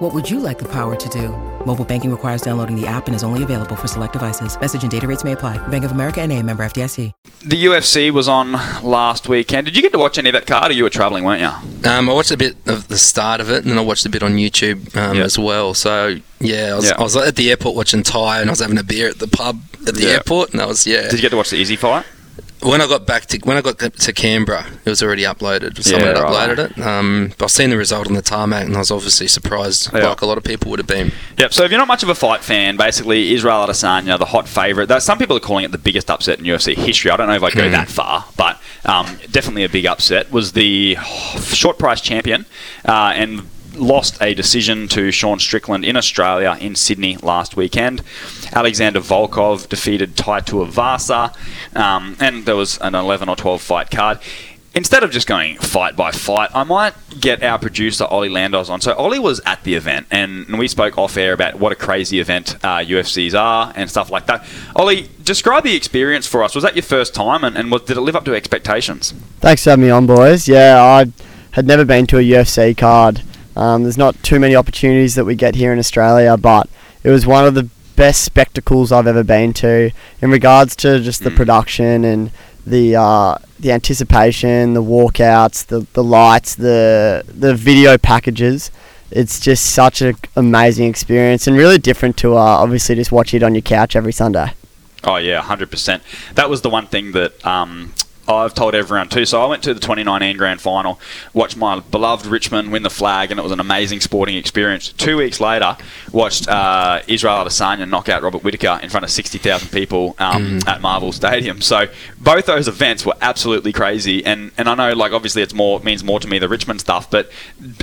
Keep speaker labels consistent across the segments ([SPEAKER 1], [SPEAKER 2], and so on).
[SPEAKER 1] What would you like the power to do? Mobile banking requires downloading the app and is only available for select devices. Message and data rates may apply. Bank of America and a member FDIC.
[SPEAKER 2] The UFC was on last weekend. Did you get to watch any of that card or you were travelling, weren't you?
[SPEAKER 3] Um, I watched a bit of the start of it, and then I watched a bit on YouTube um,
[SPEAKER 2] Yeah.
[SPEAKER 3] as well. So yeah, I was,
[SPEAKER 2] Yeah.
[SPEAKER 3] I was at the airport watching Ty, and I was having a beer at the pub at the
[SPEAKER 2] Yeah.
[SPEAKER 3] airport, and that was yeah.
[SPEAKER 2] Did you get to watch the Izzy fight?
[SPEAKER 3] When I got back to when I got to Canberra, it was already uploaded. Someone
[SPEAKER 2] Yeah,
[SPEAKER 3] had
[SPEAKER 2] right.
[SPEAKER 3] uploaded it. Um, but I've seen the result on the tarmac, and I was obviously surprised,
[SPEAKER 2] Yeah.
[SPEAKER 3] like a lot of people would have been.
[SPEAKER 2] Yep. So if you're not much of a fight fan, basically Israel Adesanya, the hot favourite. That some people are calling it the biggest upset in UFC history. I don't know if I'd go that far, but um, definitely a big upset. Was the short price champion uh, and lost a decision to Sean Strickland in Australia in Sydney last weekend. Alexander Volkov defeated Tuivasa, um, and there was an 11 or 12 fight card. Instead of just going fight by fight, I might get our producer Ollie Landos on. So Ollie was at the event, and we spoke off air about what a crazy event uh, UFCs are and stuff like that. Ollie, describe the experience for us. Was that your first time, and, and was, did it live up to expectations?
[SPEAKER 4] Thanks for having me on, boys. Yeah, I had never been to a UFC card. Um, there's not too many opportunities that we get here in Australia, but it was one of the best spectacles I've ever been to in regards to just the
[SPEAKER 2] Mm.
[SPEAKER 4] production and the uh, the anticipation, the walkouts, the, the lights, the the video packages. It's just such an amazing experience and really different to uh, obviously just watch it on your couch every Sunday.
[SPEAKER 2] Oh yeah, hundred percent. That was the one thing that um, I've told everyone too. So I went to the 2019 Grand Final, watched my beloved Richmond win the flag, and it was an amazing sporting experience. Two weeks later, watched uh, Israel Adesanya knock out Robert Whitaker in front of 60,000 people um, at Marvel Stadium. So both those events were absolutely crazy. And and I know like obviously it's more means more to me the Richmond stuff, but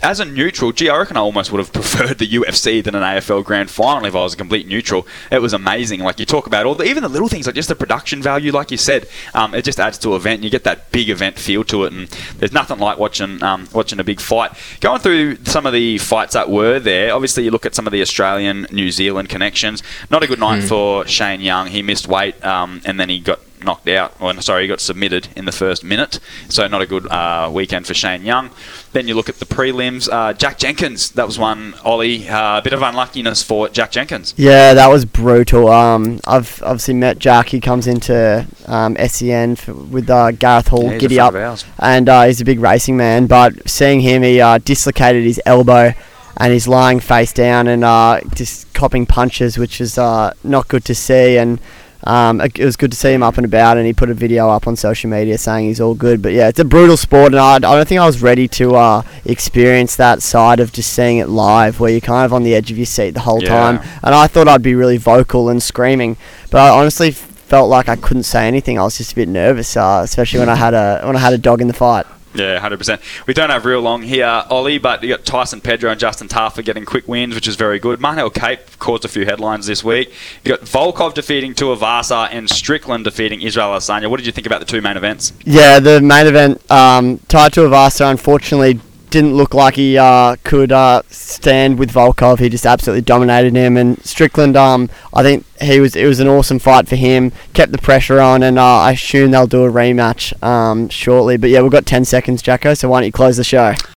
[SPEAKER 2] as a neutral, gee, I reckon I almost would have preferred the UFC than an AFL Grand Final if I was a complete neutral. It was amazing. Like you talk about all the even the little things like just the production value, like you said, um, it just adds to an event. You get that big event feel to it, and there's nothing like watching um, watching a big fight. Going through some of the fights that were there, obviously you look at some of the Australian New Zealand connections. Not a good night for Shane Young. He missed weight, um, and then he got knocked out. Or sorry, he got submitted in the first minute. So not a good uh, weekend for Shane Young. Then you look at the prelims. Uh, Jack Jenkins, that was one. Ollie, uh, a bit of unluckiness for Jack Jenkins.
[SPEAKER 4] Yeah, that was brutal. Um, I've obviously met Jack. He comes into um, SEN for, with uh, Gareth Hall,
[SPEAKER 2] Yeah,
[SPEAKER 4] giddy up, and uh, he's a big racing man. But seeing him, he uh, dislocated his elbow, and he's lying face down and uh, just copping punches, which is uh, not good to see. And um, it it was good to see him up and about, and he put a video up on social media saying he's all good. But yeah, it's a brutal sport, and I, I don't think I was ready to uh, experience that side of just seeing it live, where you're kind of on the edge of your seat the whole
[SPEAKER 2] Yeah.
[SPEAKER 4] time. And I thought I'd be really vocal and screaming, but I honestly felt like I couldn't say anything. I was just a bit nervous, uh, especially when I had a when I had a dog in the fight.
[SPEAKER 2] Yeah, hundred percent. We don't have real long here, Ollie, but you got Tyson Pedro and Justin Tafa getting quick wins, which is very good. Manel Kape caused a few headlines this week. You got Volkov defeating Tuivasa and Strickland defeating Israel Adesanya. What did you think about the two main events?
[SPEAKER 4] Yeah, the main event, um, Tai unfortunately didn't look like he uh, could uh, stand with Volkov. He just absolutely dominated him. And Strickland, um, I think he was it was an awesome fight for him. Kept the pressure on, and uh, I assume they'll do a rematch um, shortly. But yeah, we've got 10 seconds, Jacko. So why don't you close the show?